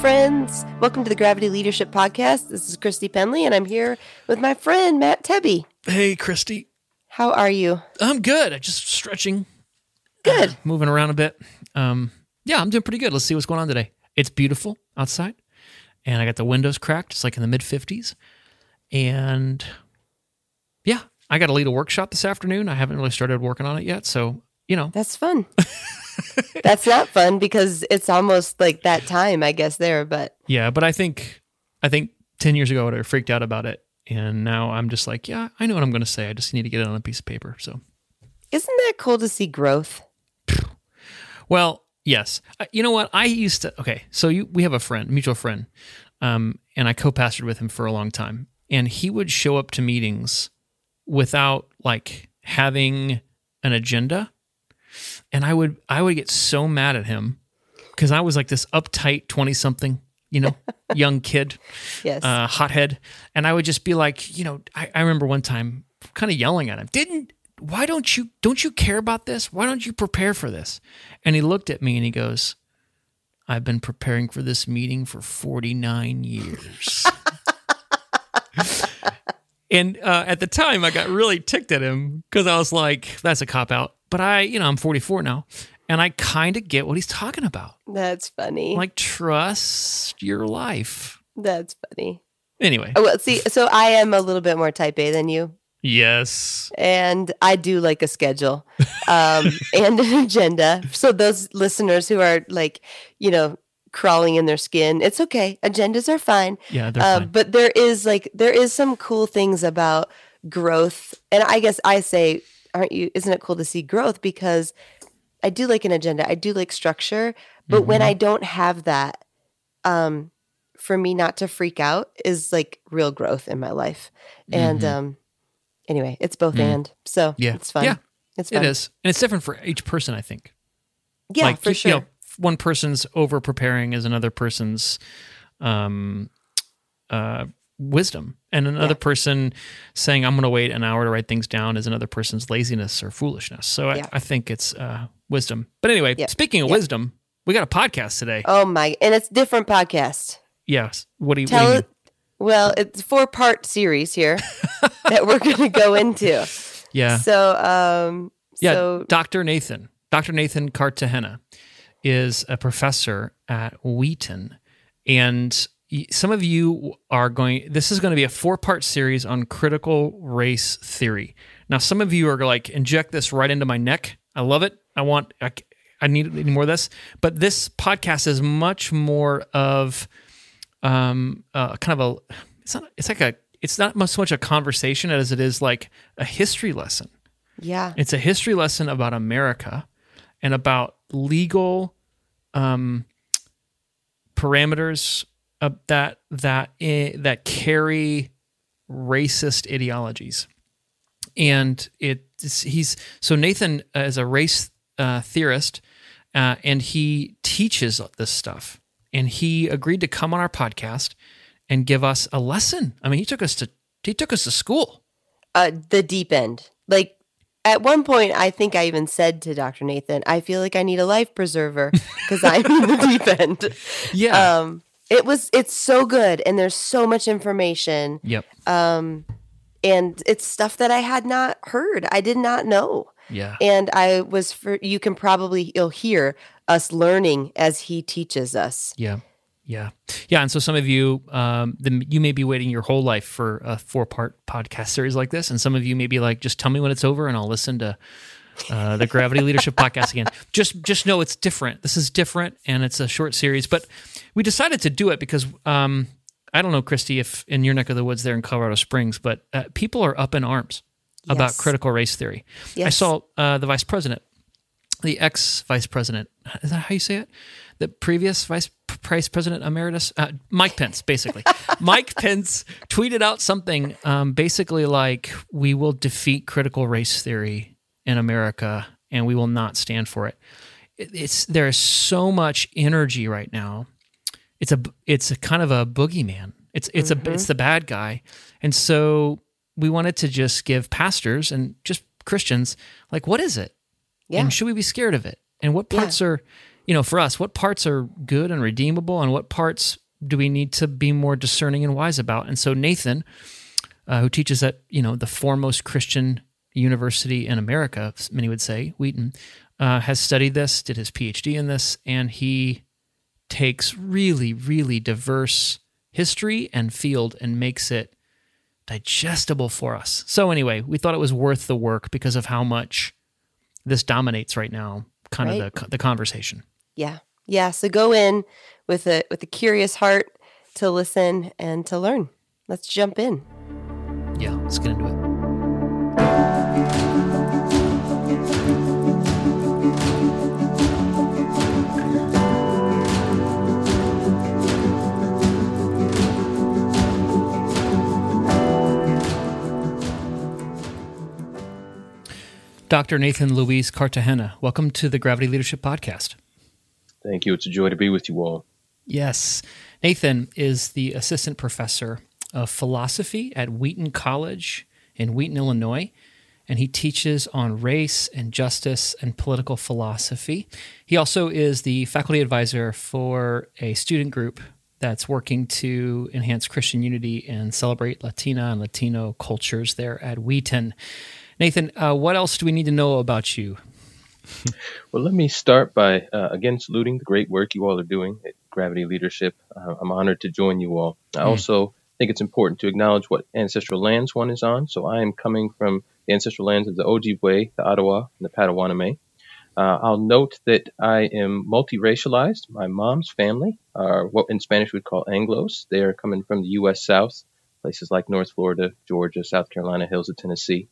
Friends. Welcome to the Gravity Leadership Podcast. This is Christy Penley, and I'm here with my friend Matt Tebbe. Hey, Christy. How are you? I'm good. I'm just stretching. Good. uh, moving around a bit. Um, yeah, I'm doing pretty good. Let's see what's going on today. It's beautiful outside, and I got the windows cracked. It's like in the mid 50s, and yeah, I got to lead a workshop this afternoon. I haven't really started working on it yet, so you know, That's fun. That's not fun because it's almost like that time, I guess, there. But yeah. But I think, I think ten years ago I would have freaked out about it, and now I'm just like, yeah, I know what I'm going to say. I just need to get it on a piece of paper. So isn't that cool to see growth? Well, yes. Uh, You know what? I used to. Okay, so you, we have a friend, mutual friend, um, and I co-pastored with him for a long time, and he would show up to meetings without like having an agenda, and I would I would get so mad at him because I was like this uptight twenty something, you know, young kid, Yes. uh, hothead, and I would just be like, you know, I, I remember one time kind of yelling at him, didn't why don't you don't you care about this? Why don't you prepare for this? And he looked at me and he goes, I've been preparing for this meeting for 49 years. and uh, at the time, I got really ticked at him because I was like, that's a cop out. But I, you know, I'm 44 now and I kind of get what he's talking about. That's funny. Like, trust your life. That's funny. Anyway, Oh, well, see, so I am a little bit more type A than you, yes. and I do like a schedule um, and an agenda. So those listeners who are like, you know, crawling in their skin, it's okay. Agendas are fine. Yeah, they're Uh, fine. but there is like there is some cool things about growth, and I guess I say, aren't you? Isn't it cool to see growth? Because I do like an agenda. I do like structure, but when Mm-hmm. I don't have that, um, for me not to freak out is like real growth in my life. And um, anyway, it's both and. So Mm-hmm. Yeah. it's fun. Yeah, it's fun. is. And it's different for each person, I think. Yeah, like for you- sure. You know, one person's over preparing is another person's um, uh, wisdom, and another Yeah. person saying "I'm going to wait an hour to write things down" is another person's laziness or foolishness. So Yeah. I, I think it's uh, wisdom. But anyway, Yep. speaking of Yep. wisdom, we got a podcast today. oh my! And it's different podcast. yes. What do you? Tell what do you. Well, it's four part series here that we're going to go into. Yeah. So, um, Yeah, so Dr. Nathan, Dr. Nathan Cartagena is a professor at Wheaton. And some of you are going, this is going to be a four part series on critical race theory. Now, some of you are like, inject this right into my neck. I love it. I want, I need, need more of this. But this podcast is much more of um, uh, kind of a, it's not, it's like a, it's not so much a conversation as it is like a history lesson. yeah, It's a history lesson about America and about legal um, parameters uh, that that i- that carry racist ideologies. And it he's so Nathan uh, is a race uh, theorist, uh, and he teaches this stuff. And he agreed to come on our podcast and give us a lesson. I mean, he took us to he took us to school. Uh, the deep end. Like at one point, I think I even said to Dr. Nathan, I feel like I need a life preserver because I'm in the deep end. Yeah. Um, it was, it's so good. And there's so much information. yep. Um, and it's stuff that I had not heard. I did not know. Yeah. And I was for, you can probably, you'll hear us learning as he teaches us. Yeah. Yeah. Yeah. And so some of you, um, the, you may be waiting your whole life for a four part podcast series like this. And some of you may be like, just tell me when it's over and I'll listen to uh, the Gravity Leadership Podcast again. Just, just know it's different. This is different and it's a short series. But we decided to do it because um, I don't know, Christy, if in your neck of the woods there in Colorado Springs, but uh, people are up in arms about critical race theory. I saw uh, the vice president, the ex vice president. Is that how you say it? The previous vice vice president emeritus, uh, Mike Pence, basically. Mike Pence tweeted out something um, basically like, "We will defeat critical race theory in America, and we will not stand for it." It- It's there is so much energy right now. It's a it's a kind of a boogeyman. It's it's a it's the bad guy, and so we wanted to just give pastors and just Christians like, what is it? Yeah. And should we be scared of it? And what parts are, you know, for us, what parts are good and redeemable, and what parts do we need to be more discerning and wise about? And so Nathan, uh, who teaches at you know the foremost Christian university in America, many would say Wheaton, uh, has studied this, did his PhD in this, and he takes really, really diverse history and field and makes it digestible for us. So anyway, we thought it was worth the work because of how much this dominates right now, kind Right. of the the conversation. Yeah. Yeah. So go in with a with a curious heart to listen and to learn. Let's jump in. Yeah, let's get into it. Dr. Nathan Luis Cartagena, welcome to the Gravity Leadership Podcast. Thank you. It's a joy to be with you all. Yes. Nathan is the assistant professor of philosophy at Wheaton College in Wheaton, Illinois, and he teaches on race and justice and political philosophy. He also is the faculty advisor for a student group that's working to enhance Christian unity and celebrate Latina and Latino cultures there at Wheaton. Nathan, uh, what else do we need to know about you? Well, let me start by uh, again saluting the great work you all are doing at Gravity Leadership. Uh, I'm honored to join you all. I also think it's important to acknowledge what ancestral lands one is on. So I am coming from the ancestral lands of the Ojibwe, the Ottawa, and the Potawatomi. Uh, I'll note that I am multiracialized. My mom's family are what in Spanish we'd call Anglos. They are coming from the U.S. South, places like North Florida, Georgia, South Carolina, hills of Tennessee.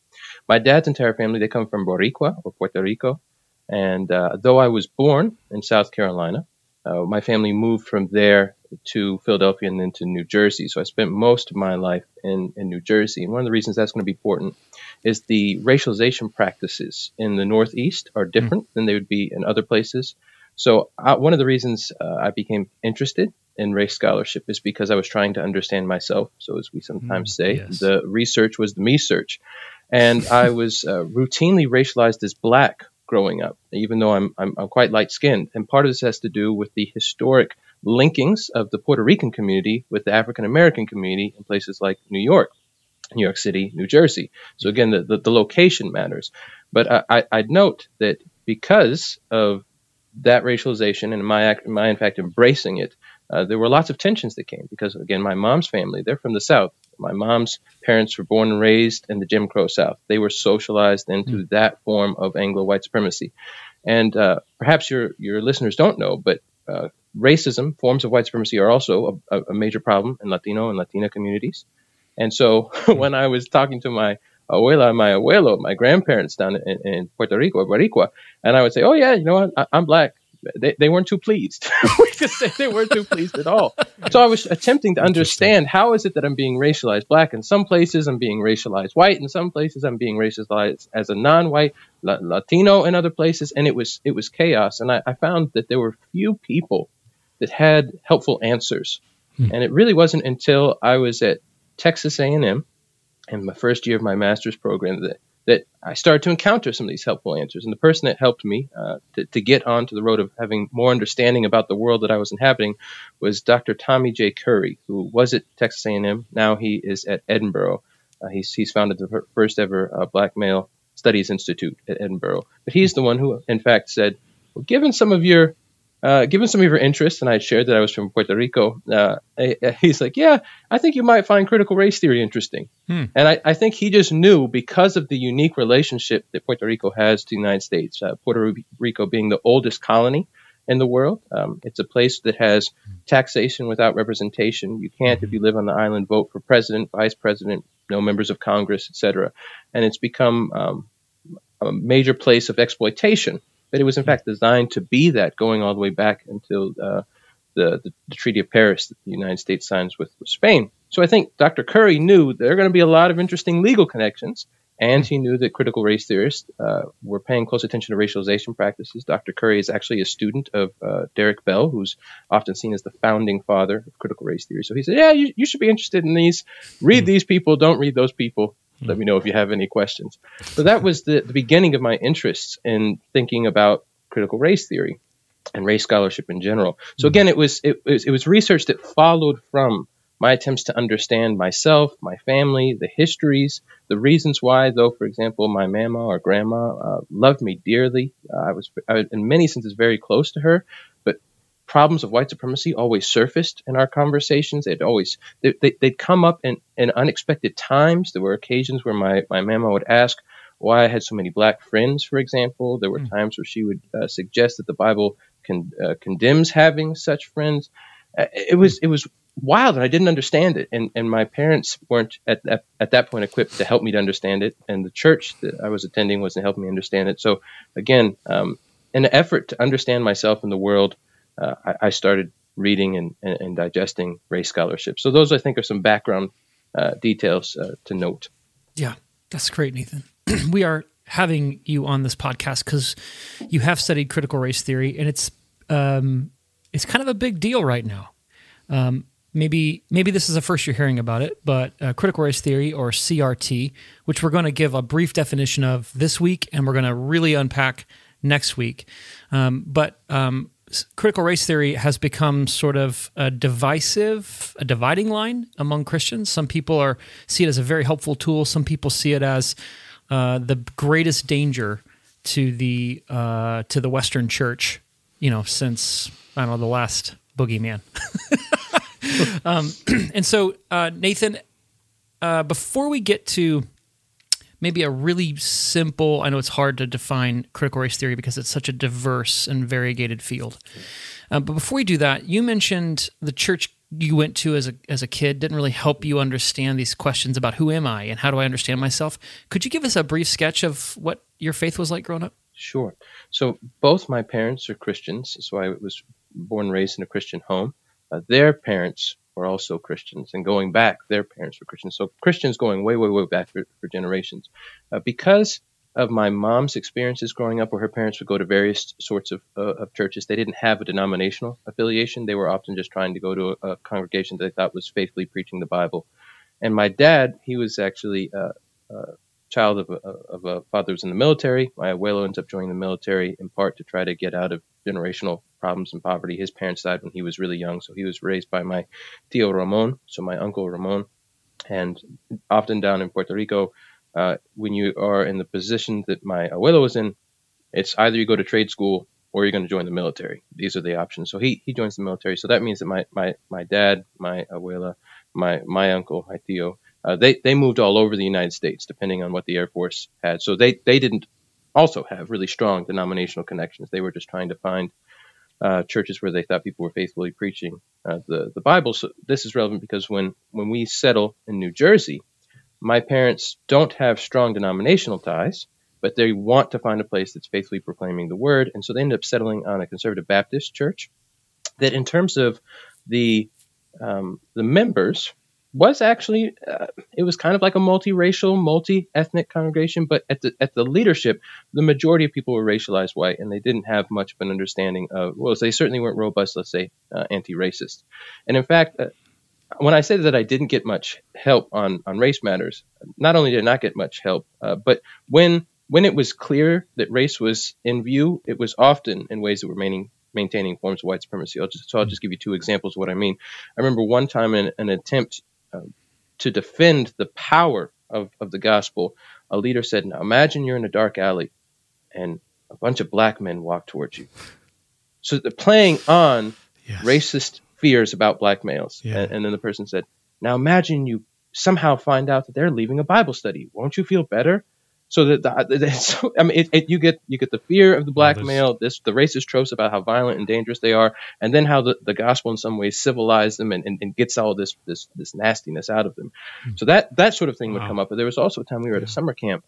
My dad's entire family, they come from Boricua or Puerto Rico. And uh, though I was born in South Carolina, uh, my family moved from there to Philadelphia and then to New Jersey. So I spent most of my life in, in New Jersey. And one of the reasons that's going to be important is the racialization practices in the Northeast are different than they would be in other places. So uh, one of the reasons uh, I became interested in race scholarship is because I was trying to understand myself. So as we sometimes say, yes. the research was the me search. And I was uh, routinely racialized as black growing up, even though I'm, I'm, I'm quite light skinned. And part of this has to do with the historic linkings of the Puerto Rican community with the African American community in places like New York, New York City, New Jersey. So again, the, the, the location matters. But I, I'd note that because of that racialization and my, act, my in fact embracing it, uh, there were lots of tensions that came because again, my mom's family, they're from the South. My mom's parents were born and raised in the Jim Crow South. They were socialized into that form of Anglo white supremacy. And uh, perhaps your, your listeners don't know, but uh, racism, forms of white supremacy, are also a, a major problem in Latino and Latina communities. And so when I was talking to my abuela, my abuelo, my grandparents down in, in Puerto Rico, Boricua, and I would say, "Oh yeah, you know what? I, I'm black." They, they weren't too pleased. we could say they weren't too pleased at all. So I was attempting to understand how is it that I'm being racialized black. In some places, I'm being racialized white. In some places, I'm being racialized as a non-white La- Latino. In other places, and it was it was chaos. And I, I found that there were few people that had helpful answers Mm. And it really wasn't until I was at Texas A&M in my first year of my master's program that that I started to encounter some of these helpful answers. And the person that helped me uh, to, to, get onto the road of having more understanding about the world that I was inhabiting was Dr. Tommy J. Curry, who was at Texas A&M. Now he is at Edinburgh. Uh, he's, he's founded the first ever uh, Black Male Studies Institute at Edinburgh. But he's the one who, in fact, said, well, given some of your uh, given some of your interests, and I shared that I was from Puerto Rico, uh, he's like, Yeah, I think you might find critical race theory interesting. Hmm. And I, I, think he just knew because of the unique relationship that Puerto Rico has to the United States, uh, Puerto Rico being the oldest colony in the world. Um, it's a place that has taxation without representation. You can't, if you live on the island, vote for president, vice president, no members of Congress, etc. And it's become um, a major place of exploitation but it was in fact designed to be that going all the way back until uh, the, the, the, Treaty of Paris that the United States signs with, with Spain. So I think Dr. Curry knew there are going to be a lot of interesting legal connections, and he knew that critical race theorists uh, were paying close attention to racialization practices. Dr. Curry is actually a student of uh, Derek Bell, who's often seen as the founding father of critical race theory. So he said, Yeah, you, you should be interested in these. Read hmm. these people, don't read those people. Let me know if you have any questions. So that was the, the beginning of my interests in thinking about critical race theory and race scholarship in general. So again, it was it, was it was research that followed from my attempts to understand myself, my family, the histories, the reasons why, though, for example, my mama or grandma uh, loved me dearly. Uh, I was, I, in many senses, very close to her, problems of white supremacy always surfaced in our conversations. They'd always they, would they, come up in, in unexpected times. There were occasions where my my mama would ask why I had so many black friends, for example. There were mm. times where she would uh, suggest that the Bible con, uh, condemns having such friends. Uh, it was it was wild, and I didn't understand it. And and my parents weren't at, at at that point equipped to help me to understand it, and the church that I was attending wasn't helping me understand it. So again, um, an effort to understand myself and the world uh, I, I, started reading and, and, and, digesting race scholarship. So those, I think, are some background uh, details uh, to note. Yeah, that's great, Nathan. we are having you on this podcast because you have studied critical race theory, and it's um, it's kind of a big deal right now. Um, maybe maybe this is the first you're hearing about it, but uh, critical race theory or CRT, which we're going to give a brief definition of this week, and we're going to really unpack next week. Um, but um, critical race theory has become sort of a divisive, a dividing line among Christians. Some people are see it as a very helpful tool. Some people see it as uh, the greatest danger to the uh, to the Western Church. You know, since I don't know the last boogeyman. um, and so, uh, Nathan, uh, before we get to maybe a really simple, I know it's hard to define critical race theory because it's such a diverse and variegated field. Uh, but before we do that, you mentioned the church you went to as a, as a kid didn't really help you understand these questions about who am I and how do I understand myself. Could you give us a brief sketch of what your faith was like growing up? Sure. So both my parents are Christians, so I was born and raised in a Christian home. Uh, their parents were also Christians, and going back, their parents were Christians. So Christians going way, way, way back for, for generations. Uh, because of my mom's experiences growing up, where her parents would go to various sorts of, uh, of churches, they didn't have a denominational affiliation. They were often just trying to go to a, a congregation that they thought was faithfully preaching the Bible. And my dad, he was actually a, a child of a, of a father who was in the military. My abuelo ends up joining the military in part to try to get out of generational problems and poverty. His parents died when he was really young, so he was raised by my tío Ramon, so my uncle Ramon. And often down in Puerto Rico, uh, when you are in the position that my abuelo was in, it's either you go to trade school or you're going to join the military. These are the options. So he, he joins the military. So that means that my, my, my dad, my abuela, my, my uncle, my tío, uh, they, they moved all over the United States, depending on what the Air Force had. So they, they didn't also have really strong denominational connections. They were just trying to find uh, churches where they thought people were faithfully preaching uh, the the Bible. So this is relevant because when when we settle in New Jersey, my parents don't have strong denominational ties, but they want to find a place that's faithfully proclaiming the word, and so they end up settling on a conservative Baptist church. That in terms of the um, the members was actually uh, it was kind of like a multiracial, multi-ethnic congregation, but at the at the leadership, the majority of people were racialized white, and they didn't have much of an understanding of well, they certainly weren't robust, let's say, uh, anti-racist. And in fact, uh, when I say that I didn't get much help on on race matters, not only did I not get much help, uh, but when when it was clear that race was in view, it was often in ways that were maintaining maintaining forms of white supremacy. I'll just, so I'll just give you two examples of what I mean. I remember one time in an attempt to defend the power of, of the gospel, a leader said, "Now imagine you're in a dark alley, and a bunch of black men walk towards you." So they're playing on yes. racist fears about black males. Yeah. And, and, then the person said, Now imagine you somehow find out that they're leaving a Bible study. Won't you feel better? So that the, so, I mean, it, it, you get you get the fear of the black oh, male, this the racist tropes about how violent and dangerous they are, and then how the, the gospel in some ways civilizes them and, and, and gets all this this this nastiness out of them. Mm-hmm. So that that sort of thing wow. would come up. But there was also a time we were at a summer camp,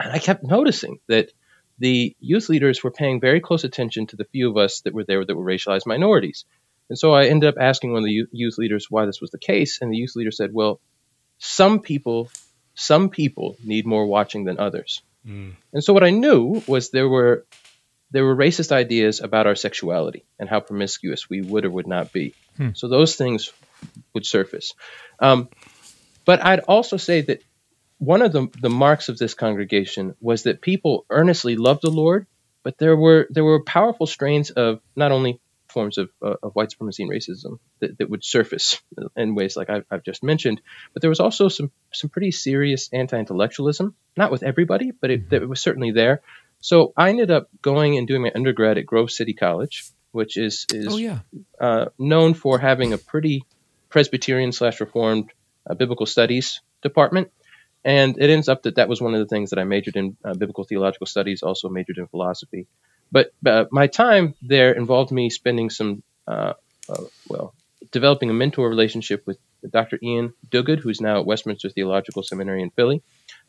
and I kept noticing that the youth leaders were paying very close attention to the few of us that were there that were racialized minorities. And so I ended up asking one of the youth leaders why this was the case, and the youth leader said, "Well, some people, some people need more watching than others." Mm. And so what I knew was there were there were racist ideas about our sexuality and how promiscuous we would or would not be. Hmm. So those things would surface. Um, but I'd also say that one of the, the marks of this congregation was that people earnestly loved the Lord, but there were there were powerful strains of not only forms of, uh, of white supremacy and racism that, that would surface in ways like I've, I've, just mentioned. But there was also some some pretty serious anti-intellectualism, not with everybody, but it, it was certainly there. So I ended up going and doing my undergrad at Grove City College, which is is oh, yeah. uh, known for having a pretty Presbyterian slash Reformed uh, biblical studies department. And it ends up that that was one of the things that I majored in uh, biblical theological studies, also majored in philosophy. But uh, my time there involved me spending some, uh, uh, well, developing a mentor relationship with Dr. Iain Duguid, who's now at Westminster Theological Seminary in Philly.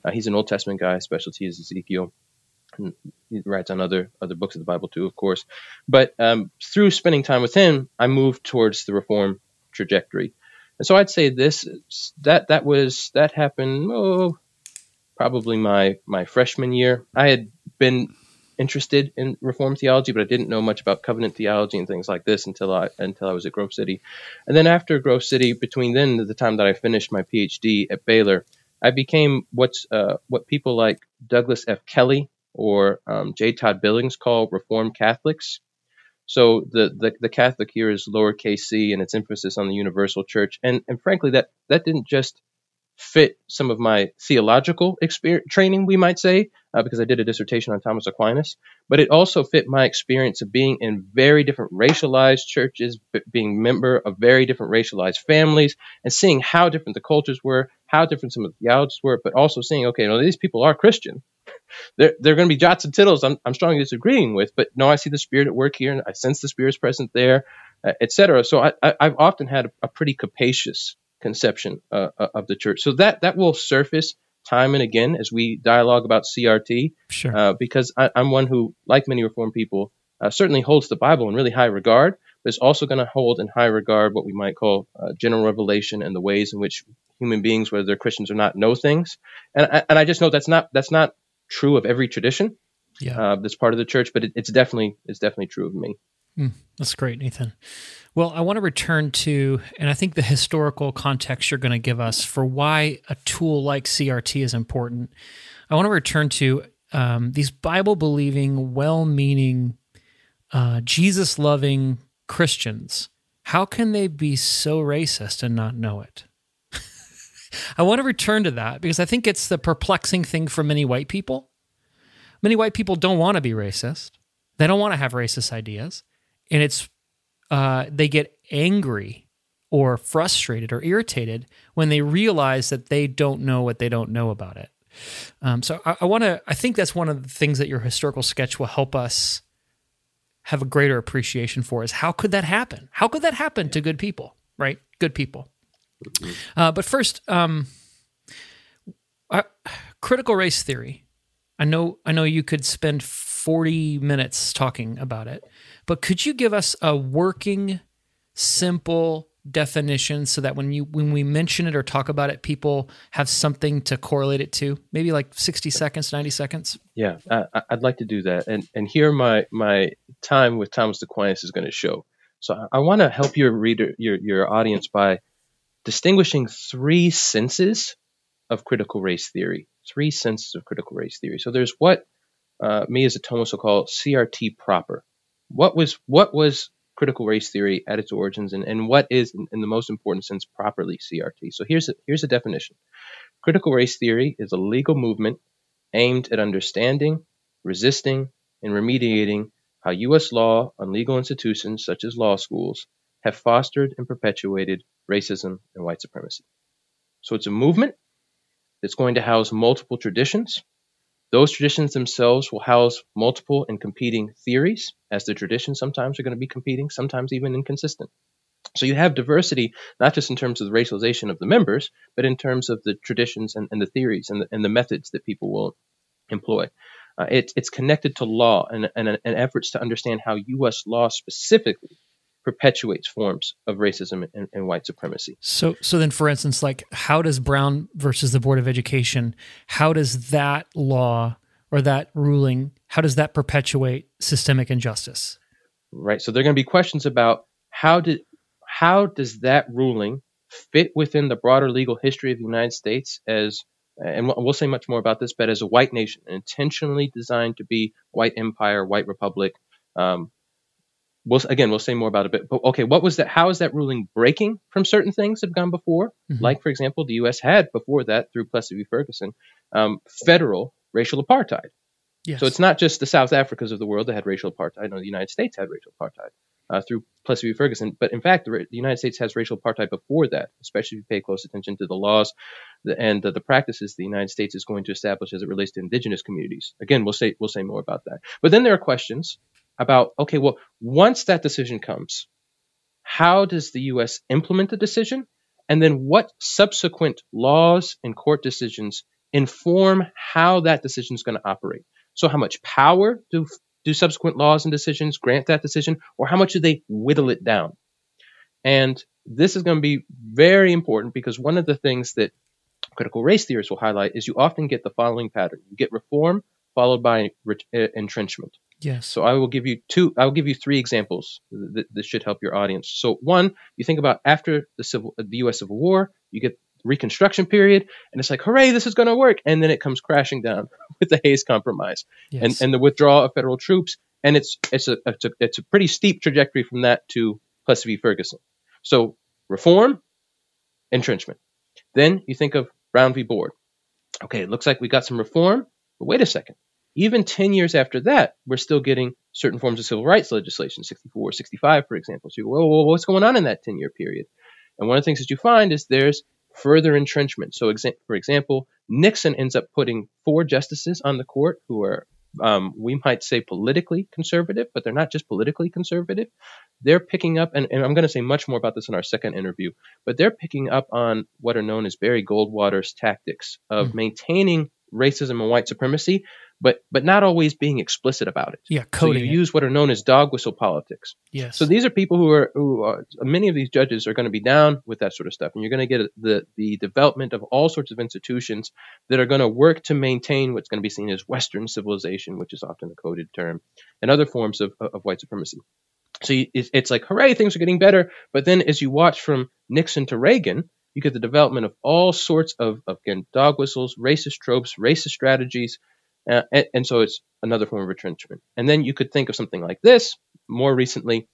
Uh, he's an Old Testament guy, specialty is Ezekiel. He writes on other other books of the Bible too, of course. But um, through spending time with him, I moved towards the reform trajectory. And so I'd say this that that was that happened oh, probably my my freshman year. I had been interested in Reformed theology, but I didn't know much about covenant theology and things like this until I until I was at Grove City. And then after Grove City, between then and the time that I finished my PhD at Baylor, I became what's uh, what people like Douglas F. Kelly or um, J. Todd Billings call Reformed Catholics. So the, the, the Catholic here is lowercase c, and its emphasis on the universal church. And and frankly, that that didn't just fit some of my theological experience, training, we might say, uh, because I did a dissertation on Thomas Aquinas. But it also fit my experience of being in very different racialized churches, being member of very different racialized families, and seeing how different the cultures were, how different some of the theologies were, but also seeing, okay, no, these people are Christian. They're, they're going to be jots and tittles I'm, I'm strongly disagreeing with, but no, I see the Spirit at work here, and I sense the Spirit's present there, uh, etc. So I, I, have often had a, a pretty capacious conception uh, uh, of the church. So that that will surface time and again as we dialogue about CRT. Sure. Uh, because I, am one who, like many Reformed people, uh, certainly holds the Bible in really high regard, but is also going to hold in high regard what we might call uh, general revelation and the ways in which human beings, whether they're Christians or not, know things. And I, and I just know that's not that's not true of every tradition. Yeah. Uh, that's part of the church, but it, it's definitely it's definitely true of me. Mm, that's great, Nathan. Well, I want to return to, and I think the historical context you're going to give us for why a tool like CRT is important. I want to return to um, these Bible believing, well meaning, uh, Jesus loving Christians. How can they be so racist and not know it? I want to return to that because I think it's the perplexing thing for many white people. Many white people don't want to be racist, they don't want to have racist ideas. And it's uh, they get angry or frustrated or irritated when they realize that they don't know what they don't know about it. Um, so I, I want to. I think that's one of the things that your historical sketch will help us have a greater appreciation for. Is how could that happen? How could that happen to good people? Right, good people. Uh, but first, um, critical race theory. I know. I know you could spend forty minutes talking about it. But could you give us a working, simple definition so that when you when we mention it or talk about it, people have something to correlate it to? Maybe like sixty seconds, ninety seconds. Yeah, I, would like to do that, and and here my my time with Thomas Aquinas is going to show. So I, I want to help your reader, your your audience by distinguishing three senses of critical race theory. Three senses of critical race theory. So there's what uh, me as a Thomist will call CRT proper. What was what was critical race theory at its origins, and, and what is, in, in the most important sense, properly CRT? So here's a, here's a definition. Critical race theory is a legal movement aimed at understanding, resisting, and remediating how U.S. law and legal institutions such as law schools have fostered and perpetuated racism and white supremacy. So it's a movement that's going to house multiple traditions. Those traditions themselves will house multiple and competing theories, as the traditions sometimes are going to be competing, sometimes even inconsistent. So you have diversity, not just in terms of the racialization of the members, but in terms of the traditions and, and the theories and the, and the, methods that people will employ. Uh, it, it's connected to law and, and, and, efforts to understand how U.S. law specifically perpetuates forms of racism and, and, white supremacy. So, so then, for instance, like how does Brown versus the Board of Education, how does that law or that ruling, how does that perpetuate systemic injustice? Right. So there are going to be questions about how did how does that ruling fit within the broader legal history of the United States as and we'll say much more about this, but as a white nation, intentionally designed to be white empire, white republic. Um, we'll again we'll say more about it. But, but okay, what was that? How is that ruling breaking from certain things that have gone before? Mm-hmm. Like for example, the U.S. had before that through Plessy v. Ferguson, um, federal racial apartheid. Yes. So it's not just the South Africas of the world that had racial apartheid. No, the United States had racial apartheid uh, through Plessy v. Ferguson. But in fact, the, the, United States has racial apartheid before that, especially if you pay close attention to the laws and the, the, practices the United States is going to establish as it relates to indigenous communities. Again, we'll say we'll say more about that. But then there are questions about okay, well, once that decision comes, how does the U.S. implement the decision, and then what subsequent laws and court decisions inform how that decision is going to operate? So, how much power do do subsequent laws and decisions grant that decision, or how much do they whittle it down? And this is going to be very important because one of the things that critical race theorists will highlight is you often get the following pattern: you get reform followed by uh, entrenchment. Yes. So I will give you two. I will give you three examples that, that should help your audience. So one, you think about after the civil, the U.S. Civil War, you get Reconstruction period, and it's like, hooray, this is going to work, and then it comes crashing down with the Hayes Compromise yes. and and the withdrawal of federal troops, and it's it's a, it's a it's a pretty steep trajectory from that to Plessy v. Ferguson. So reform, entrenchment. Then you think of Brown v. Board. Okay, it looks like we got some reform, but wait a second. Even 10 years after that, we're still getting certain forms of civil rights legislation, 64, 65, for example. So you go, whoa, whoa, what's going on in that 10 year period? And one of the things that you find is there's further entrenchment. So, exa- for example, Nixon ends up putting four justices on the court who are, um, we might say, politically conservative, but they're not just politically conservative. They're picking up, and, and I'm going to say much more about this in our second interview, but they're picking up on what are known as Barry Goldwater's tactics of mm. maintaining racism and white supremacy, but but not always being explicit about it. Yeah, coding. So you it. use what are known as dog whistle politics. Yes. So these are people who are who are, many of these judges are going to be down with that sort of stuff, and you're going to get the the development of all sorts of institutions that are going to work to maintain what's going to be seen as Western civilization, which is often a coded term, and other forms of of white supremacy. So it's like hooray, things are getting better. But then as you watch from Nixon to Reagan, you get the development of all sorts of, of again dog whistles, racist tropes, racist strategies uh, and, and, so it's another form of retrenchment. And then you could think of something like this. More recently,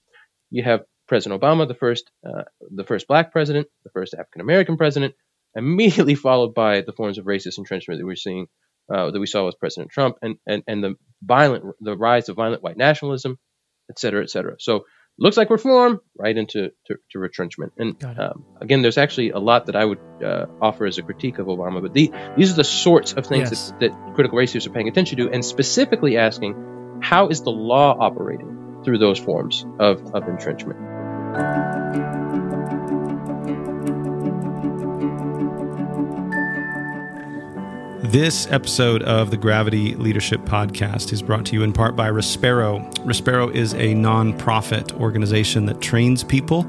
you have President Obama, the first, uh, the first black president, the first African American president, immediately followed by the forms of racist entrenchment that we're seeing, uh, that we saw with President Trump, and, and, and the violent, the rise of violent white nationalism, et cetera, et cetera. So looks like reform, right into to, to retrenchment. And um, again, there's actually a lot that I would uh, offer as a critique of Obama, but the, these are the sorts of things yes. that, that critical race theorists are paying attention to, and specifically asking how is the law operating through those forms of, of entrenchment. This episode of the Gravity Leadership Podcast is brought to you in part by Respero. Respero is a nonprofit organization that trains people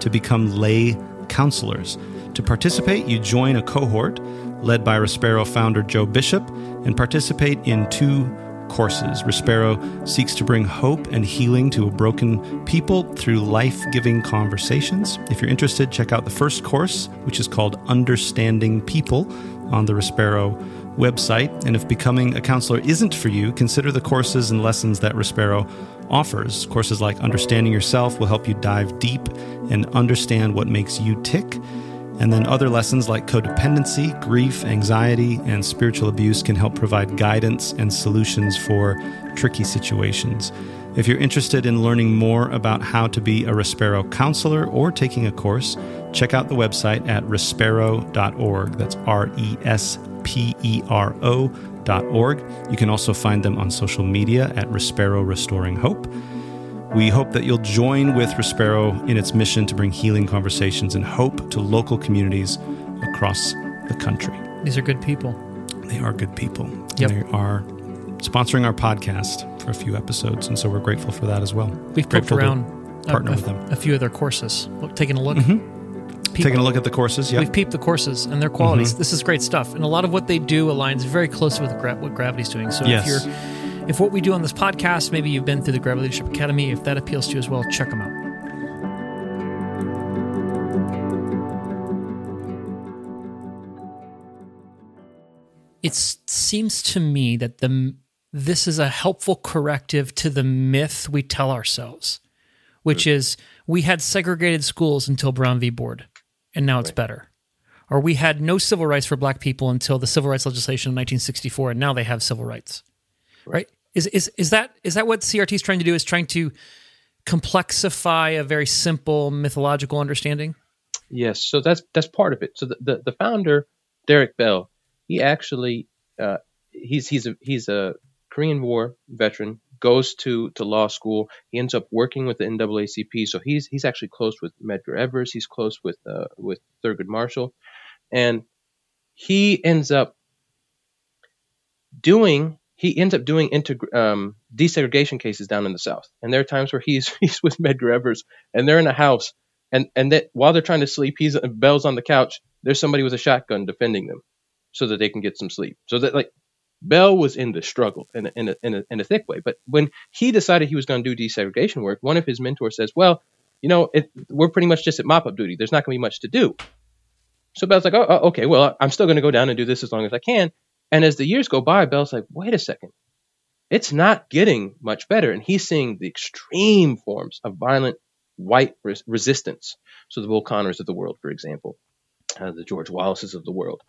to become lay counselors. To participate, you join a cohort led by Respero founder Joe Bishop and participate in two courses. Respero seeks to bring hope and healing to a broken people through life giving conversations. If you're interested, check out the first course, which is called Understanding People on the Respero website. And if becoming a counselor isn't for you, consider the courses and lessons that Respero offers. Courses like Understanding Yourself will help you dive deep and understand what makes you tick. And then other lessons like codependency, grief, anxiety, and spiritual abuse can help provide guidance and solutions for tricky situations. If you're interested in learning more about how to be a Respero counselor or taking a course, check out the website at respero.org. That's R E S P E R O.org. You can also find them on social media at Respero Restoring Hope. We hope that you'll join with Respero in its mission to bring healing conversations and hope to local communities across the country. These are good people. They are good people. Yep. They are sponsoring our podcast for a few episodes, and so we're grateful for that as well. We've poked Grateful to around partner a, with them. a few of their courses, Look, taking a look. Mhm. Peep- Taking a look at the courses, yeah. We've peeped the courses and their qualities. Mhm. This is great stuff, and a lot of what they do aligns very closely with gra- what Gravity's doing. So Yes. if you're, if what we do on this podcast, maybe you've been through the Gravity Leadership Academy, if that appeals to you as well, check them out. It seems to me that the this is a helpful corrective to the myth we tell ourselves, which is we had segregated schools until Brown v. Board, and now it's better. Or we had no civil rights for black people until the civil rights legislation in 1964, and now they have civil rights. Right? Is is is that is that what CRT is trying to do? Is trying to complexify a very simple mythological understanding? Yes, so that's that's part of it. So the, the, the founder, Derek Bell, he actually uh, he's he's a he's a Korean War veteran, goes to, to law school. He ends up working with the NAACP, so he's he's actually close with Medgar Evers. He's close with uh, with Thurgood Marshall, and he ends up doing he ends up doing integ- um, desegregation cases down in the South. And there are times where he's he's with Medgar Evers, and they're in a house, and and that while they're trying to sleep, he's Bell's on the couch. There's somebody with a shotgun defending them, so that they can get some sleep. So that like Bell was in the struggle in a, in a, in a, in a thick way. But when he decided he was going to do desegregation work, one of his mentors says, "Well, you know, it, we're pretty much just at mop up duty. There's not going to be much to do." So Bell's like, "Oh, oh, okay. Well, I'm still going to go down and do this as long as I can." And as the years go by, Bell's like, "Wait a second, it's not getting much better." And he's seeing the extreme forms of violent white res- resistance. So the Connors of the world, for example, uh, the George Wallaces of the world.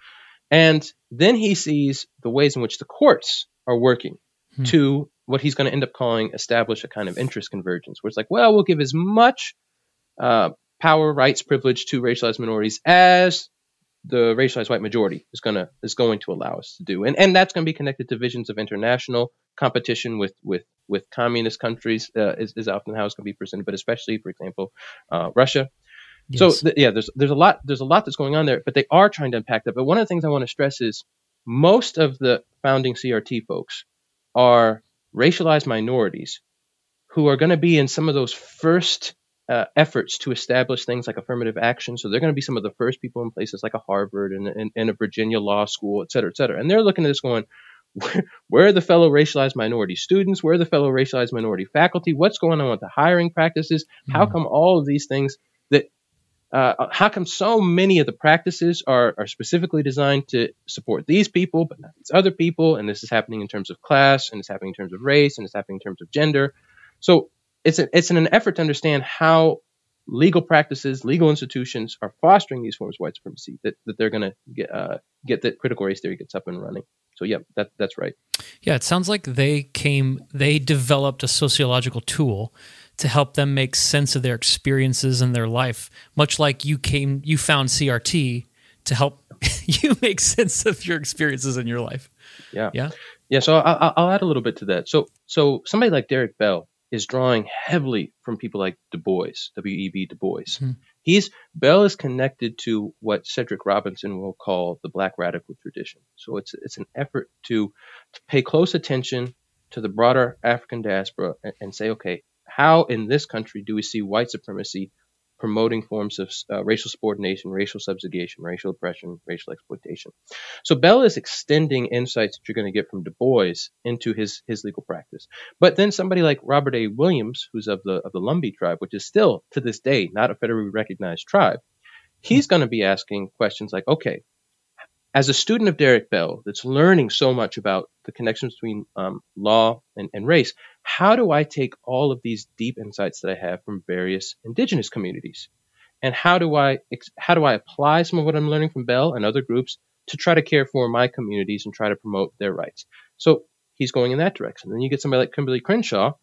And then he sees the ways in which the courts are working Hmm. to what he's going to end up calling establish a kind of interest convergence, where it's like, well, we'll give as much uh, power, rights, privilege to racialized minorities as the racialized white majority is going to is going to allow us to do, and and that's going to be connected to visions of international competition with with with communist countries uh, is, is often how it's going to be presented, but especially, for example, uh, Russia. So th- yeah, there's there's a lot there's a lot that's going on there, but they are trying to unpack that. But one of the things I want to stress is most of the founding CRT folks are racialized minorities who are going to be in some of those first uh, efforts to establish things like affirmative action. So they're going to be some of the first people in places like a Harvard and, and, and a Virginia law school, et cetera, et cetera. And they're looking at this going, where, where are the fellow racialized minority students? Where are the fellow racialized minority faculty? What's going on with the hiring practices? How come all of these things uh, how come so many of the practices are, are specifically designed to support these people but not these other people? And this is happening in terms of class and it's happening in terms of race and it's happening in terms of gender. So it's a, it's in an effort to understand how legal practices legal institutions are fostering these forms of white supremacy that, that they're going to get uh, get that critical race theory gets up and running. So yeah that that's right. Yeah, it sounds like they came, they developed a sociological tool to help them make sense of their experiences in their life, much like you came, you found CRT to help you make sense of your experiences in your life. yeah Yeah. Yeah, so I- I'll add a little bit to that. So, so somebody like Derek Bell is drawing heavily from people like Du Bois, W.E.B. Du Bois. Mhm. He's Bell is connected to what Cedric Robinson will call the Black radical tradition. So it's it's an effort to to pay close attention to the broader African diaspora and, and say, okay, how in this country do we see white supremacy promoting forms of uh, racial subordination, racial subjugation, racial oppression, racial exploitation. So Bell is extending insights that you're going to get from Du Bois into his his legal practice. But then somebody like Robert A. Williams, who's of the of the Lumbee tribe, which is still to this day not a federally recognized tribe, he's going to be asking questions like, okay, as a student of Derek Bell that's learning so much about the connections between um, law and, and, race, how do I take all of these deep insights that I have from various indigenous communities? And how do I how do I apply some of what I'm learning from Bell and other groups to try to care for my communities and try to promote their rights? So he's going in that direction. Then you get somebody like Kimberlé Crenshaw,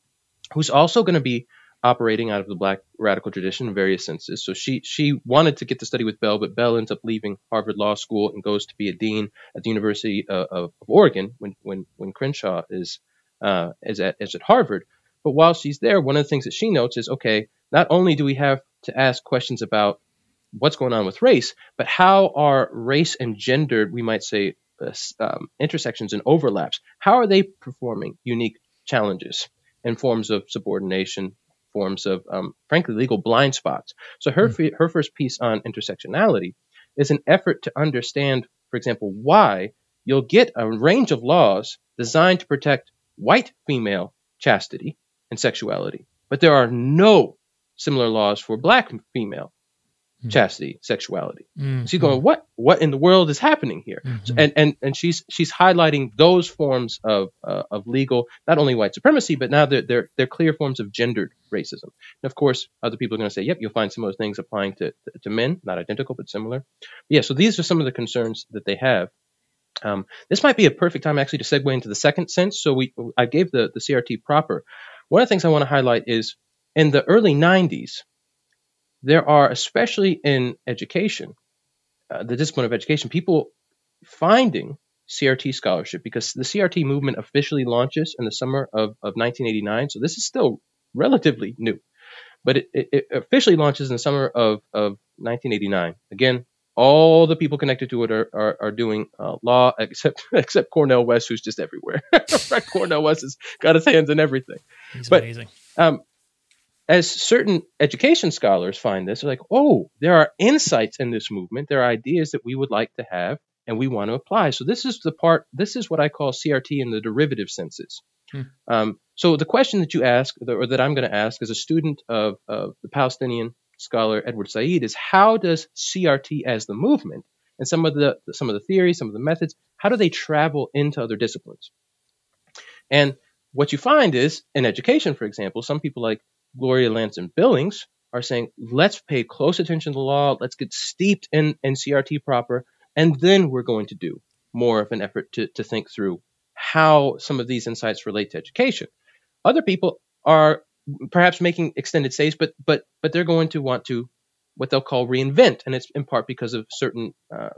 who's also going to be operating out of the black radical tradition in various senses. So she she wanted to get to study with Bell, but Bell ends up leaving Harvard Law School and goes to be a dean at the University of, of Oregon when when when Crenshaw is uh, is at is at Harvard. But while she's there, one of the things that she notes is okay. Not only do we have to ask questions about what's going on with race, but how are race and gender, we might say, uh, um, intersections and overlaps, how are they performing unique challenges and forms of subordination, forms of, um, frankly, legal blind spots. So her mm-hmm. her first piece on intersectionality is an effort to understand, for example, why you'll get a range of laws designed to protect white female chastity and sexuality, but there are no similar laws for black female mm-hmm. chastity, sexuality. Mm-hmm. She's going, what what in the world is happening here? Mm-hmm. So, and and and she's she's highlighting those forms of uh, of legal, not only white supremacy, but now they're they're, they're clear forms of gendered racism. And of course, other people are going to say, yep, you'll find some of those things applying to to men, not identical but similar. But yeah, so these are some of the concerns that they have. Um, this might be a perfect time actually to segue into the second sense. So we I gave the the CRT proper. One of the things I want to highlight is in the early 90s, there are, especially in education, uh, the discipline of education, people finding CRT scholarship because the CRT movement officially launches in the summer of, of 1989. So this is still relatively new, but it, it, it officially launches in the summer of, of 1989. Again, all the people connected to it are, are, are doing uh, law except except Cornel West, who's just everywhere. Cornel West has got his hands in everything. He's but, amazing. Um, as certain education scholars find this, they're like, oh, there are insights in this movement. There are ideas that we would like to have and we want to apply. So this is the part. This is what I call CRT in the derivative senses. Hmm. Um, so the question that you ask, or that I'm going to ask as a student of, of the Palestinian scholar Edward Said, is how does CRT as the movement and some of the some of the theories, some of the methods, how do they travel into other disciplines? And what you find is in education, for example, some people like Gloria Ladson Billings are saying, let's pay close attention to the law, let's get steeped in, in CRT proper, and then we're going to do more of an effort to, to think through how some of these insights relate to education. Other people are perhaps making extended stays, but but but they're going to want to what they'll call reinvent, and it's in part because of certain uh,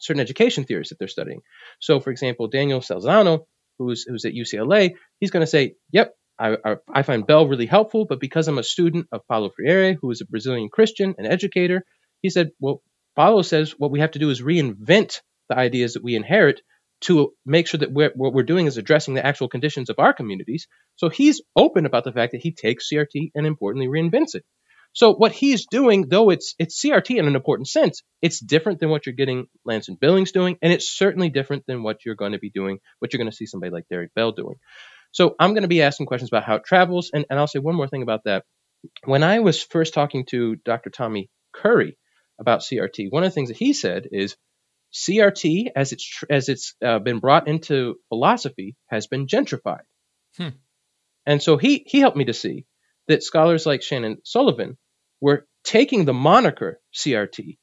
certain education theories that they're studying. So, for example, Daniel Solórzano, who's who's at UCLA, he's going to say, "Yep, I, I, find Bell really helpful, but because I'm a student of Paulo Freire, who is a Brazilian Christian and educator, he said, well, Paulo says what we have to do is reinvent the ideas that we inherit to make sure that we're, what we're doing is addressing the actual conditions of our communities. So he's open about the fact that he takes CRT and importantly reinvents it. So what he's doing, though it's it's CRT in an important sense, it's different than what you're getting Ladson Billings doing, and it's certainly different than what you're going to be doing, what you're going to see somebody like Derek Bell doing. So I'm going to be asking questions about how it travels. And, and I'll say one more thing about that. When I was first talking to Dr. Tommy Curry about CRT, one of the things that he said is CRT, as it's tr- as it's uh, been brought into philosophy, has been gentrified. Hmm. And so he he helped me to see that scholars like Shannon Sullivan were taking the moniker CRT,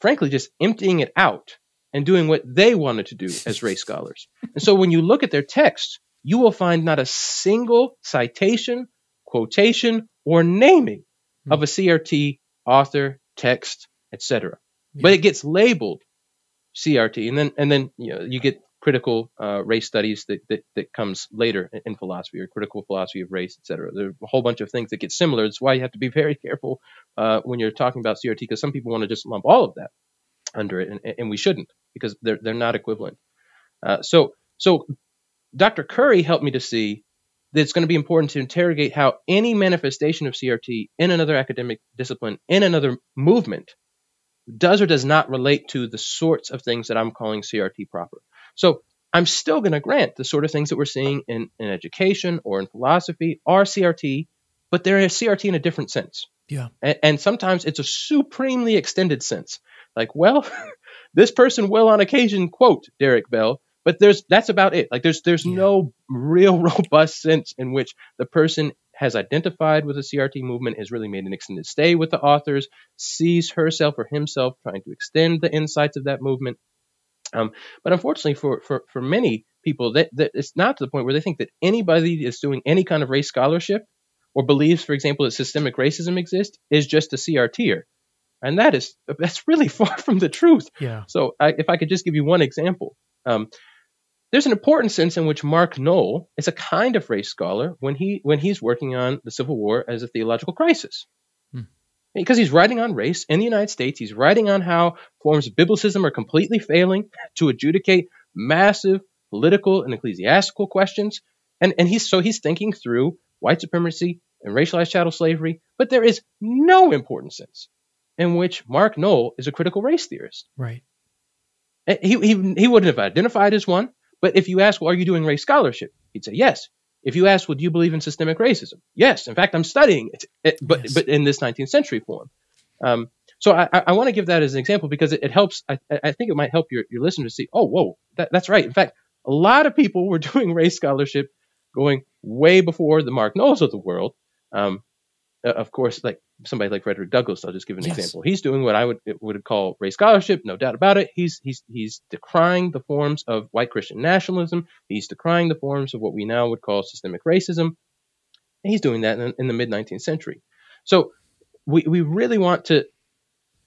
frankly, just emptying it out and doing what they wanted to do as race scholars. And so when you look at their texts, you will find not a single citation, quotation, or naming mm-hmm. of a CRT author, text, etc. Yeah. But it gets labeled CRT, and then and then you know you get critical uh, race studies that, that that comes later in, in philosophy or critical philosophy of race, etc. There are a whole bunch of things that get similar. That's why you have to be very careful uh, when you're talking about CRT because some people want to just lump all of that under it, and, and we shouldn't because they're they're not equivalent. Uh, so so Dr. Curry helped me to see that it's going to be important to interrogate how any manifestation of CRT in another academic discipline, in another movement, does or does not relate to the sorts of things that I'm calling CRT proper. So I'm still going to grant the sort of things that we're seeing in, in education or in philosophy are CRT, but they're a CRT in a different sense. Yeah. And, and sometimes it's a supremely extended sense. Like, well, this person will on occasion quote Derek Bell, but there's that's about it. Like there's there's yeah. no real robust sense in which the person has identified with the CRT movement, has really made an extended stay with the authors, sees herself or himself trying to extend the insights of that movement. Um, but unfortunately, for, for, for many people, that, that it's not to the point where they think that anybody is doing any kind of race scholarship or believes, for example, that systemic racism exists is just a CRTer. And that is that's really far from the truth. Yeah. So I, if I could just give you one example, um, there's an important sense in which Mark Noll is a kind of race scholar when he when he's working on the Civil War as a theological crisis. Hmm. Because he's writing on race in the United States, he's writing on how forms of biblicism are completely failing to adjudicate massive political and ecclesiastical questions. And, and he's so he's thinking through white supremacy and racialized chattel slavery, but there is no important sense in which Mark Noll is a critical race theorist. Right. He, he, he wouldn't have identified as one, but if you ask, well, are you doing race scholarship? He'd say, yes. If you ask, well, do you believe in systemic racism? Yes. In fact, I'm studying it, it but, yes. but in this 19th century form. Um, so I, I want to give that as an example because it, it helps. I, I, think it might help your, your listeners see, oh, whoa, that, that's right. In fact, a lot of people were doing race scholarship going way before the Mark Nolls of the world. Um, Uh, of course, like somebody like Frederick Douglass, I'll just give an yes. example. He's doing what I would would call race scholarship, no doubt about it. He's he's he's decrying the forms of white Christian nationalism. He's decrying the forms of what we now would call systemic racism. And he's doing that in, in the mid 19th century. So we we really want to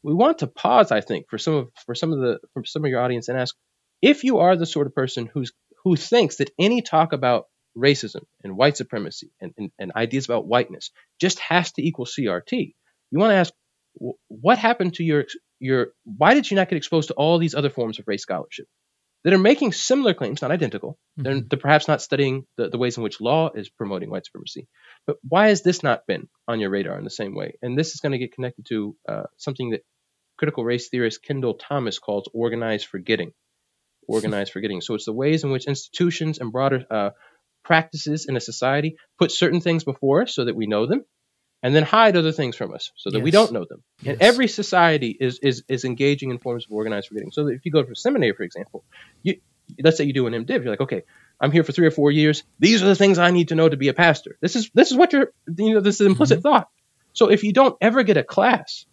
we want to pause, I think, for some of for some of the for some of your audience and ask if you are the sort of person who's who thinks that any talk about racism and white supremacy and, and, and ideas about whiteness just has to equal CRT. You want to ask, what happened to your your? Why did you not get exposed to all these other forms of race scholarship that are making similar claims, not identical? Mm-hmm. They're, they're, perhaps not studying the, the ways in which law is promoting white supremacy, but why has this not been on your radar in the same way? And this is going to get connected to uh, something that critical race theorist Kendall Thomas calls organized forgetting. Organized forgetting. So it's the ways in which institutions and broader uh, practices in a society put certain things before us so that we know them and then hide other things from us so that yes. we don't know them. Yes. And every society is, is is engaging in forms of organized forgetting. So if you go to a seminary, for example, you let's say you do an MDiv, you're like, okay, I'm here for three or four years. These are the things I need to know to be a pastor. This is this is what you're you know this is implicit mm-hmm. thought. So if you don't ever get a class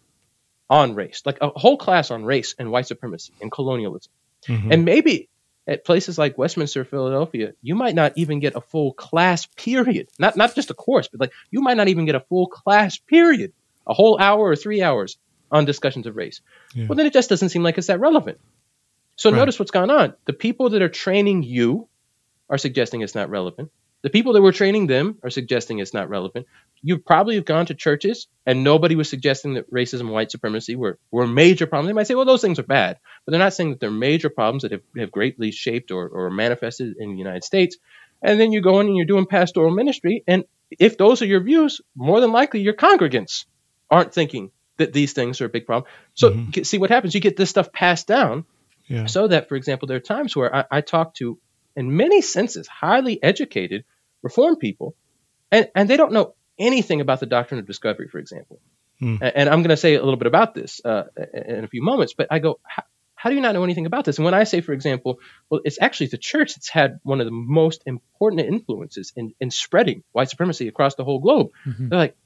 on race, like a whole class on race and white supremacy and colonialism, mm-hmm. and maybe at places like Westminster, Philadelphia, you might not even get a full class period. Not not just a course, but like you might not even get a full class period, a whole hour or three hours on discussions of race. Yeah. Well, then it just doesn't seem like it's that relevant. So right. notice what's going on. The people that are training you are suggesting it's not relevant. The people that were training them are suggesting it's not relevant. You probably have gone to churches and nobody was suggesting that racism and white supremacy were, were major problems. They might say, well, those things are bad, but they're not saying that they're major problems that have, have greatly shaped or, or manifested in the United States. And then you go in and you're doing pastoral ministry. And if those are your views, more than likely your congregants aren't thinking that these things are a big problem. So mm-hmm. see what happens. You get this stuff passed down yeah. so that, for example, there are times where I, I talk to in many senses, highly educated reform people, and, and they don't know anything about the doctrine of discovery, for example. Hmm. And, I'm going to say a little bit about this uh, in a few moments, but I go, how, how do you not know anything about this? And when I say, for example, well, it's actually the church that's had one of the most important influences in, in spreading white supremacy across the whole globe. Mm-hmm. They're like,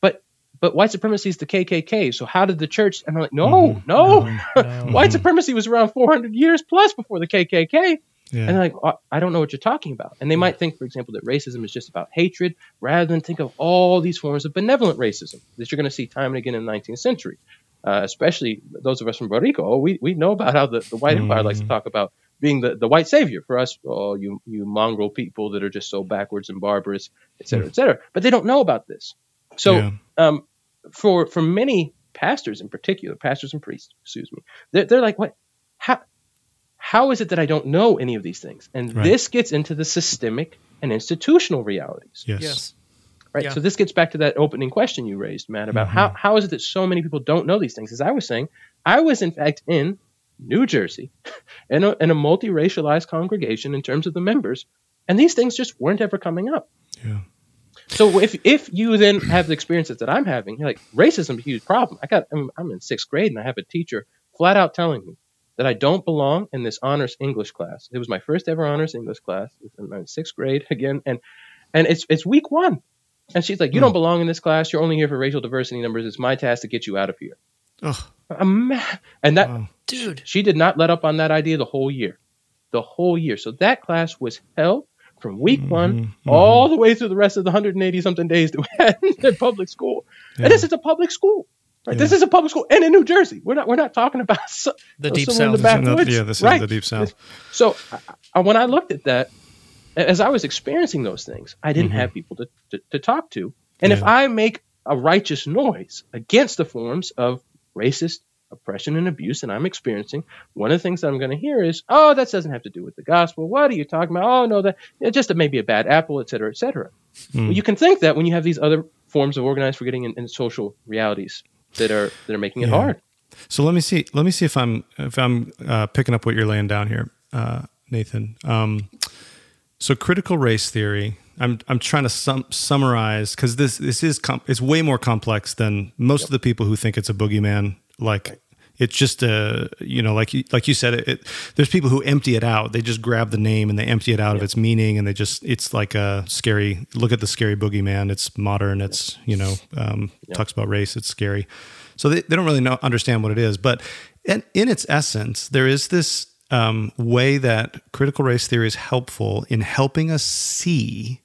but but white supremacy is the KKK. So how did the church? And I'm like, no, mm-hmm. no, no, no. white supremacy was around 400 years plus before the KKK. Yeah. And like, I don't know what you're talking about. And they yeah. might think, for example, that racism is just about hatred, rather than think of all these forms of benevolent racism that you're going to see time and again in the 19th century. Uh, especially those of us from Puerto Rico, oh, we, we know about how the, the white empire likes to mm-hmm. talk about being the, the white savior for us, oh, you you mongrel people that are just so backwards and barbarous, et cetera, et cetera. But they don't know about this. So yeah. um, for for many pastors in particular, pastors and priests, excuse me, they're, they're like, what? How how is it that I don't know any of these things? And right. this gets into the systemic and institutional realities. Yes. Yes. Right. Yeah. So this gets back to that opening question you raised, Matt, about mm-hmm. how, how is it that so many people don't know these things? As I was saying, I was in fact in New Jersey in a, in a multi-racialized congregation in terms of the members, and these things just weren't ever coming up. Yeah. So if if you then have the experiences that I'm having, you're like racism is a huge problem. I got I'm, I'm in sixth grade and I have a teacher flat out telling me that I don't belong in this honors English class. It was my first ever honors English class. I'm in sixth grade again, and and it's it's week one, and she's like, "You don't hmm. belong in this class. You're only here for racial diversity numbers. It's my task to get you out of here." Ugh. I'm ma- and that Wow. Dude. she did not let up on that idea the whole year, the whole year. So that class was hell from week mm-hmm, one mm-hmm. all the way through the rest of the 180 something days that we had in public school. And this is a public school. Right? This is a public school, and in New Jersey, we're not we're not talking about so, The deep somewhere in the south. This the- backwoods, yeah, this is the deep south. So I, I, when I looked at that, as I was experiencing those things, I didn't have people to, to, to talk to. And if Mm-hmm. I make a righteous noise against the forms of racist oppression and abuse that I'm experiencing, one of the things that I'm going to hear is, "Oh, that doesn't have to do with the gospel. What are you talking about? Oh, no, that it's just maybe a bad apple, et cetera, et cetera." Mm. Well, you can think that when you have these other forms of organized forgetting and, and social realities that are that are making it Yeah. hard. So let me see. Let me see if I'm if I'm uh, picking up what you're laying down here, uh, Nathan. Um, so critical race theory. I'm I'm trying to sum, summarize because this this is com- it's way more complex than most of the people who think it's a boogeyman. Like it's just a you know like you, like you said it, it. There's people who empty it out. They just grab the name and they empty it out of its meaning and they just it's like a scary. Look at the scary boogeyman. It's modern. It's you know um, talks about race. It's scary. So they, they don't really know understand what it is. But in, in its essence, there is this um, way that critical race theory is helpful in helping us see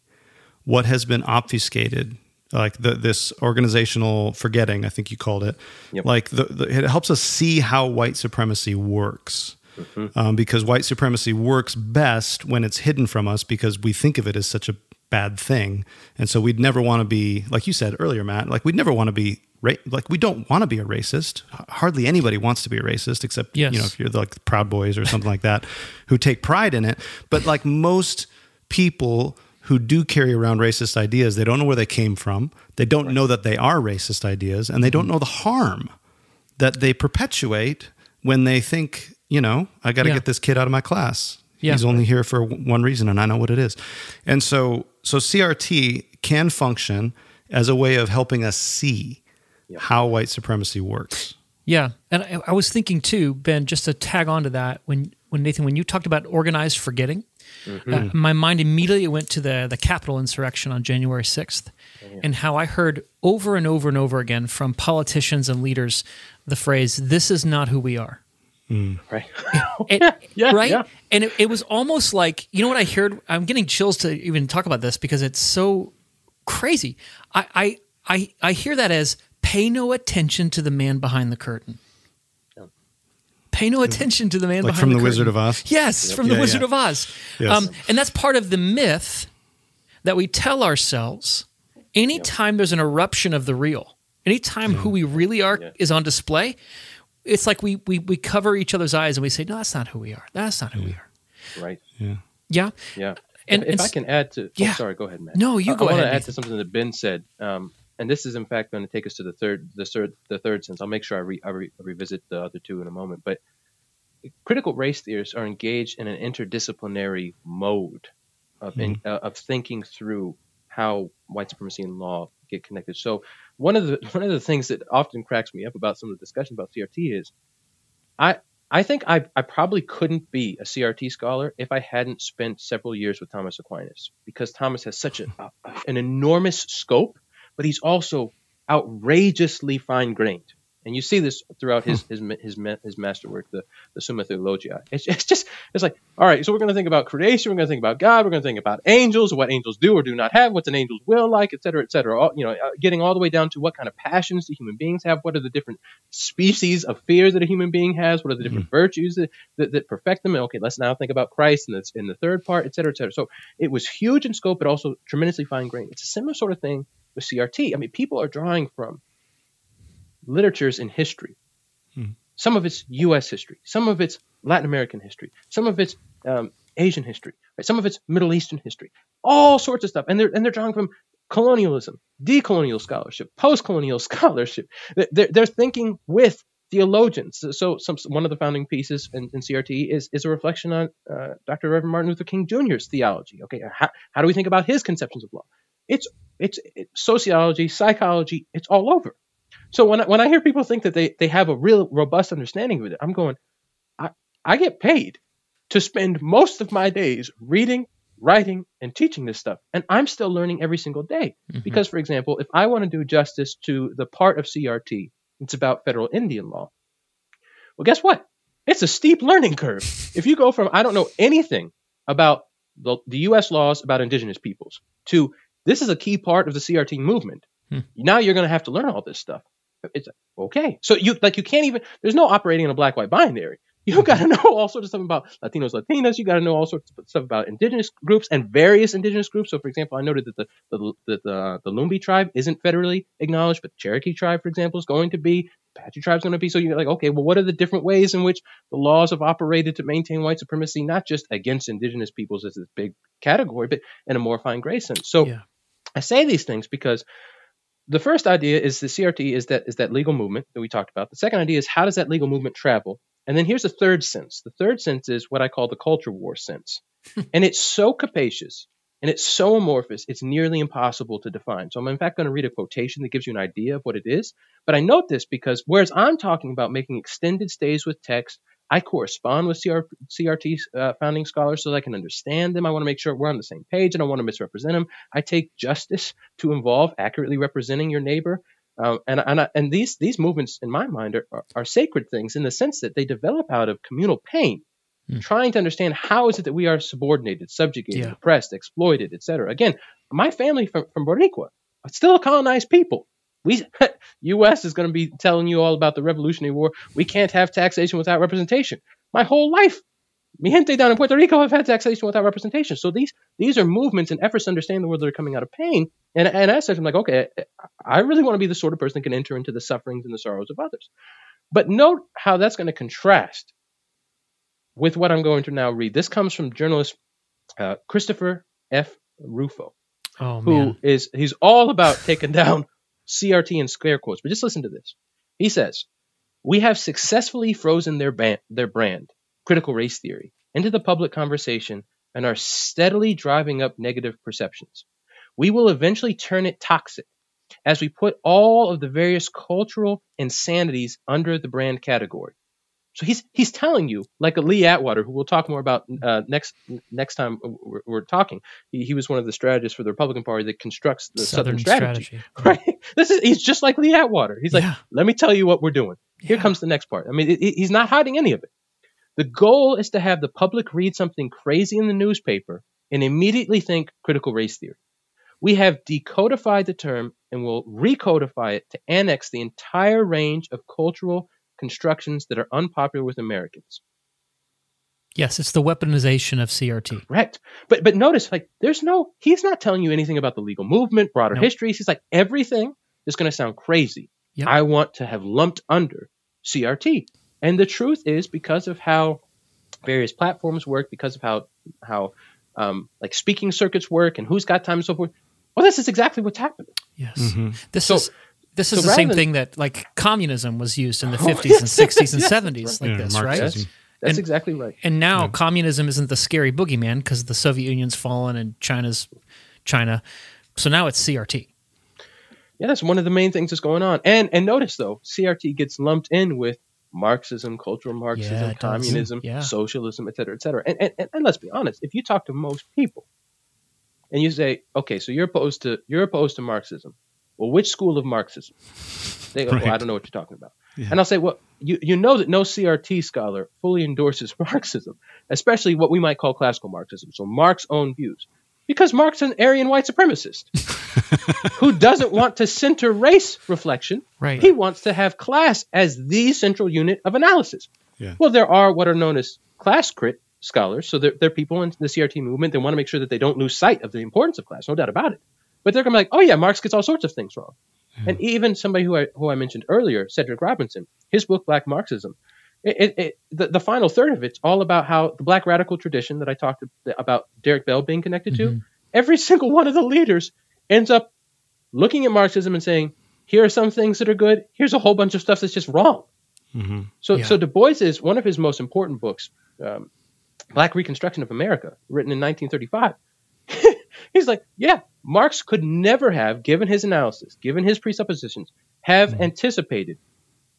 what has been obfuscated, like the, this organizational forgetting, I think you called it. Yep. Like the, the, it helps us see how white supremacy works. Um, because white supremacy works best when it's hidden from us because we think of it as such a bad thing. And so we'd never want to be, like you said earlier, Matt, like we'd never want to be, ra- like we don't want to be a racist. Hardly anybody wants to be a racist except, Yes. you know, if you're the, like the Proud Boys or something like that who take pride in it. But like most people who do carry around racist ideas, they don't know where they came from. They don't know that they are racist ideas and they don't mm-hmm. know the harm that they perpetuate when they think, you know, I got to Yeah. get this kid out of my class. Yeah. He's only here for one reason and I know what it is. And so so CRT can function as a way of helping us see how white supremacy works. Yeah, and I, I was thinking too, Ben, just to tag on to that, when when Nathan, when you talked about organized forgetting, uh, my mind immediately went to the the Capitol insurrection on January sixth, and how I heard over and over and over again from politicians and leaders the phrase, "This is not who we are." Right. It- yeah, right? yeah. And it, it was almost like, you know what I heard? I'm getting chills to even talk about this because it's so crazy. I, I, I, I hear that as pay no attention to the man behind the curtain. Pay no attention to the man Like behind from the the Wizard of Oz? Yes, from the Wizard yeah. of Oz. Yes. Um, and that's part of the myth that we tell ourselves anytime there's an eruption of the real, anytime who we really are is on display, it's like we, we, we cover each other's eyes and we say, no, that's not who we are. That's not who we are. Right. Yeah. Yeah. Yeah. And- if and I s- can add to, Yeah. oh, sorry, go ahead, Matt. No, you I- go I, want to add to something that Ben said, um, and this is in fact going to take us to the third, the third, the third sense. I'll make sure I, re, I, re, revisit the other two in a moment. But critical race theorists are engaged in an interdisciplinary mode of in, uh, of thinking through how white supremacy and law get connected. So one of the one of the things that often cracks me up about some of the discussion about CRT is I I think I, I probably couldn't be a CRT scholar if I hadn't spent several years with Thomas Aquinas because Thomas has such a, a, an enormous scope, but he's also outrageously fine grained. And you see this throughout his his his, his masterwork, the the Summa Theologia. It's, it's just it's like, all right, so we're going to think about creation, we're going to think about God, we're going to think about angels, what angels do or do not have, what's an angel's will like, et cetera, et cetera. All, you know, uh, getting all the way down to what kind of passions do human beings have, what are the different species of fear that a human being has, what are the different virtues that, that, that perfect them. And okay, let's now think about Christ in, this, in the third part, et cetera, et cetera. So it was huge in scope, but also tremendously fine grained. It's a similar sort of thing with CRT. I mean, people are drawing from literatures in history. Some of it's U.S. history, some of it's Latin American history, some of it's um, Asian history, right? Some of it's Middle Eastern history, all sorts of stuff. And they're and they're drawing from colonialism, decolonial scholarship, post-colonial scholarship. They're, they're thinking with theologians. So, some, one of the founding pieces in, in CRT is, is a reflection on uh, Dr. Reverend Martin Luther King Jr.'s theology. Okay, how, how do we think about his conceptions of law? It's it's, it's sociology, psychology. It's all over. So when I, when I hear people think that they, they have a real robust understanding of it, I'm going, I, I get paid to spend most of my days reading, writing, and teaching this stuff. And I'm still learning every single day. Mm-hmm. Because, for example, if I want to do justice to the part of CRT, it's about federal Indian law. Well, guess what? It's a steep learning curve. if you go from, I don't know anything about the, the U.S. laws about indigenous peoples to this is a key part of the CRT movement. Hmm. Now you're going to have to learn all this stuff. It's okay. So you like you can't even. There's no operating in a black white binary. You got to know all sorts of stuff about Latinos, Latinas. You got to know all sorts of stuff about indigenous groups and various indigenous groups. So, for example, I noted that the the the, the, the Lumbee tribe isn't federally acknowledged, but the Cherokee tribe, for example, is going to be. Apache tribe is going to be. So you're like, okay, well, what are the different ways in which the laws have operated to maintain white supremacy, not just against indigenous peoples as this big category, but in a more fine gray sense. So yeah. I say these things because the first idea is the CRT is that is that legal movement that we talked about. The second idea is how does that legal movement travel? And then here's the third sense. The third sense is what I call the culture war sense. and it's so capacious and it's so amorphous, it's nearly impossible to define. So I'm in fact going to read a quotation that gives you an idea of what it is. But I note this because whereas I'm talking about making extended stays with text, I correspond with CR, CRT uh, founding scholars so that I can understand them. I want to make sure we're on the same page. And I don't want to misrepresent them. I take justice to involve accurately representing your neighbor. Um, and and, and these these movements, in my mind, are, are, are, sacred things in the sense that they develop out of communal pain, mm. trying to understand how is it that we are subordinated, subjugated, yeah. oppressed, exploited, etc. Again, my family from from Boricua, still a colonized people. We U.S. is going to be telling you all about the Revolutionary War. We can't have taxation without representation. My whole life, mi gente down in Puerto Rico have had taxation without representation. So these these are movements and efforts to understand the world that are coming out of pain. And and as such, I'm like, okay, I really want to be the sort of person that can enter into the sufferings and the sorrows of others. But note how that's going to contrast with what I'm going to now read. This comes from journalist uh, Christopher F. Rufo, oh, who is he's all about taking down CRT in scare quotes, but just listen to this. He says, We have successfully frozen their, ban- their brand, critical race theory, into the public conversation and are steadily driving up negative perceptions. We will eventually turn it toxic as we put all of the various cultural insanities under the brand category. So he's he's telling you, like a Lee Atwater, who we'll talk more about uh, next next time we're, we're talking. He, he, was one of the strategists for the Republican Party that constructs the Southern, Southern strategy. strategy. Right? This is he's just like Lee Atwater. He's like, yeah. let me tell you what we're doing. Here yeah. comes the next part. I mean, it, it, he's not hiding any of it. The goal is to have the public read something crazy in the newspaper and immediately think critical race theory. We have decodified the term and will recodify it to annex the entire range of cultural constructions that are unpopular with Americans. Yes, it's the weaponization of CRT. Correct. But but notice, like, there's no he's not telling you anything about the legal movement, broader nope. histories. He's like, everything is gonna sound crazy. Yep. I want to have lumped under CRT. And the truth is because of how various platforms work, because of how how um, like speaking circuits work and who's got time and so forth. Well, this is exactly what's happening. Yes. Mm-hmm. This so, is this is so the same than, thing that like communism was used in the 50s and 60s and 70s like yeah, this, right? That's, that's and, exactly right. And now yeah. communism isn't the scary boogeyman because the Soviet Union's fallen and China's China. So now it's CRT. Yeah, that's one of the main things that's going on. And and notice though, CRT gets lumped in with Marxism, cultural Marxism, yeah, communism, yeah. socialism, et cetera, et cetera. And, and, and let's be honest, if you talk to most people and you say, okay, so you're opposed to you're opposed to Marxism, well, which school of Marxism? They go, oh, right. well, I don't know what you're talking about. Yeah. And I'll say, well, you, you know that no CRT scholar fully endorses Marxism, especially what we might call classical Marxism, so Marx's own views. Because Marx is an Aryan white supremacist who doesn't want to center race reflection. Right. He wants to have class as the central unit of analysis. Yeah. Well, there are what are known as class crit scholars. So they're, they're people in the CRT movement that want to make sure that they don't lose sight of the importance of class, no doubt about it. But they're going to be like, oh yeah, Marx gets all sorts of things wrong. And even somebody who I who I mentioned earlier, Cedric Robinson, his book Black Marxism, it, it, it, the, the final third of it's all about how the black radical tradition that I talked about Derek Bell being connected Mm-hmm. to, every single one of the leaders ends up looking at Marxism and saying, here are some things that are good. Here's a whole bunch of stuff that's just wrong. So, Yeah. so Du Bois is one of his most important books, um, Black Reconstruction of America, written in 1935. He's like, yeah, Marx could never have, given his analysis, given his presuppositions, have hmm. anticipated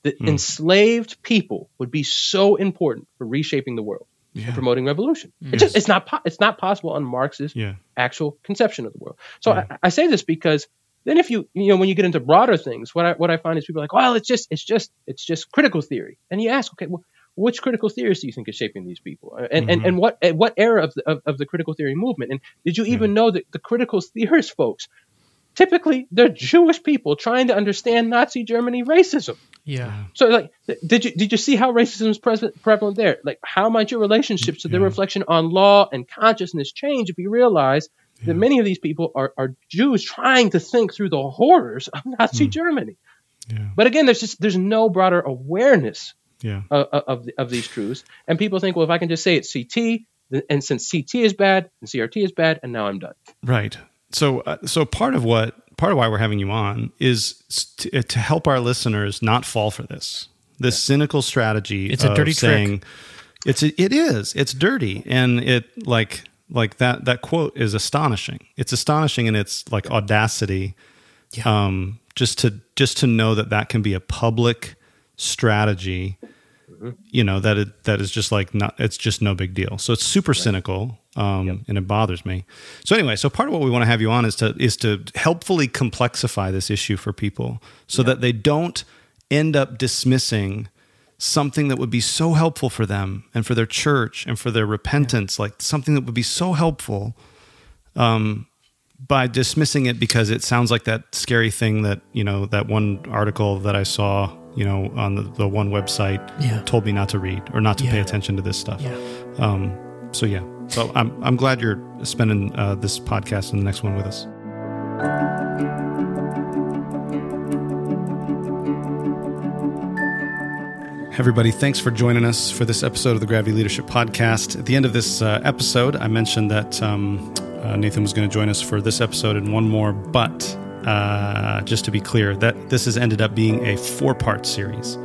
that hmm. enslaved people would be so important for reshaping the world and promoting revolution. It's just it's not po- it's not possible on Marx's Yeah. actual conception of the world. So I, I say this because then if you you know when you get into broader things, what I what I find is people are like, well, it's just it's just it's just critical theory, and you ask, okay, well, which critical theories do you think is shaping these people, Uh, and and, mm-hmm. and what at what era of the of, of the critical theory movement, and did you even mm. know that the critical theorist folks typically they're Jewish people trying to understand Nazi Germany racism. Yeah. So, like, th- did you did you see how racism is pres- prevalent there? Like, how might your relationships to their reflection on law and consciousness change if you realize that many of these people are, are Jews trying to think through the horrors of Nazi mm. Germany? Yeah. But again, there's just there's no broader awareness Yeah. of of, of these truths, and people think, well, if I can just say it's CT, and since CT is bad and CRT is bad, and now I'm done. Right. So, uh, so part of what part of why we're having you on is to, to help our listeners not fall for this this cynical strategy. It's a of dirty trick. It's a, it is. It's dirty, and it like like that that quote is astonishing. It's astonishing in its like audacity. Yeah. Um, just to just to know that that can be a public strategy you know that it that is just like not it's just no big deal. So it's super cynical um, and it bothers me. So anyway so part of what we want to have you on is to is to helpfully complexify this issue for people so that they don't end up dismissing something that would be so helpful for them and for their church and for their repentance like something that would be so helpful um, by dismissing it because it sounds like that scary thing that you know that one article that I saw you know on the, the one website Yeah. told me not to read or not to pay attention to this stuff. Yeah. Um, so yeah, so I'm I'm glad you're spending uh, this podcast and the next one with us. Everybody, thanks for joining us for this episode of the Gravity Leadership Podcast. At the end of this uh, episode, I mentioned that um, uh, Nathan was going to join us for this episode and one more, but uh, just to be clear, that this has ended up being a four part series.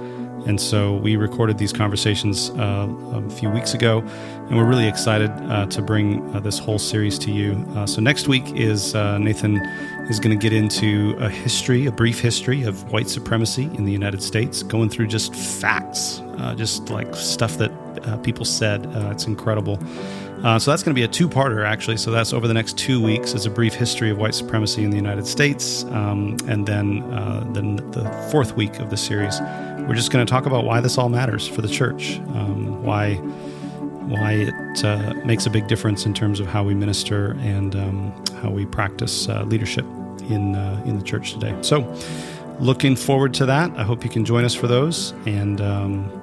And so we recorded these conversations uh, a few weeks ago, and we're really excited uh, to bring uh, this whole series to you. Uh, so next week is uh, Nathan is going to get into a history, a brief history of white supremacy in the United States, going through just facts, uh, just like stuff that people said. It's incredible. Uh, so that's going to be a two-parter, actually. So that's over the next two weeks. Is a brief history of white supremacy in the United States, um, and then uh, then the fourth week of the series, we're just going to talk about why this all matters for the church, um, why why it uh, makes a big difference in terms of how we minister and um, how we practice uh, leadership in uh, in the church today. So, looking forward to that. I hope you can join us for those and.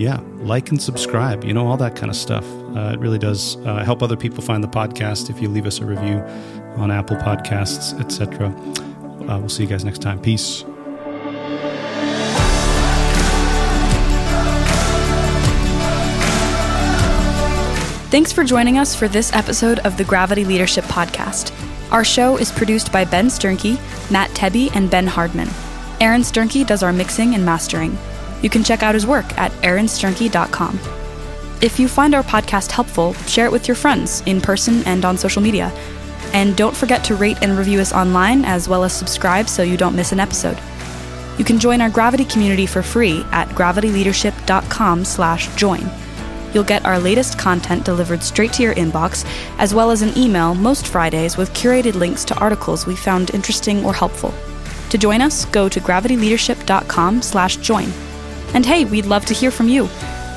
Yeah, like and subscribe, you know, all that kind of stuff. Uh, it really does uh, help other people find the podcast if you leave us a review on Apple Podcasts, etc. Uh, we'll see you guys next time. Peace. Thanks for joining us for this episode of the Gravity Leadership Podcast. Our show is produced by Ben Sternke, Matt Tebbe, and Ben Hardman. Aaron Sternke does our mixing and mastering. You can check out his work at aaronsternke.com. If you find our podcast helpful, share it with your friends in person and on social media. And don't forget to rate and review us online as well as subscribe so you don't miss an episode. You can join our Gravity community for free at gravityleadership.com/join. You'll get our latest content delivered straight to your inbox, as well as an email most Fridays with curated links to articles we found interesting or helpful. To join us, go to gravityleadership.com/join. And hey, we'd love to hear from you.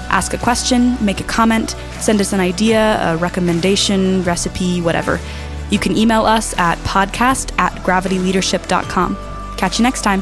Ask a question, make a comment, send us an idea, a recommendation, recipe, whatever. You can email us at podcast at gravityleadership.com. Catch you next time.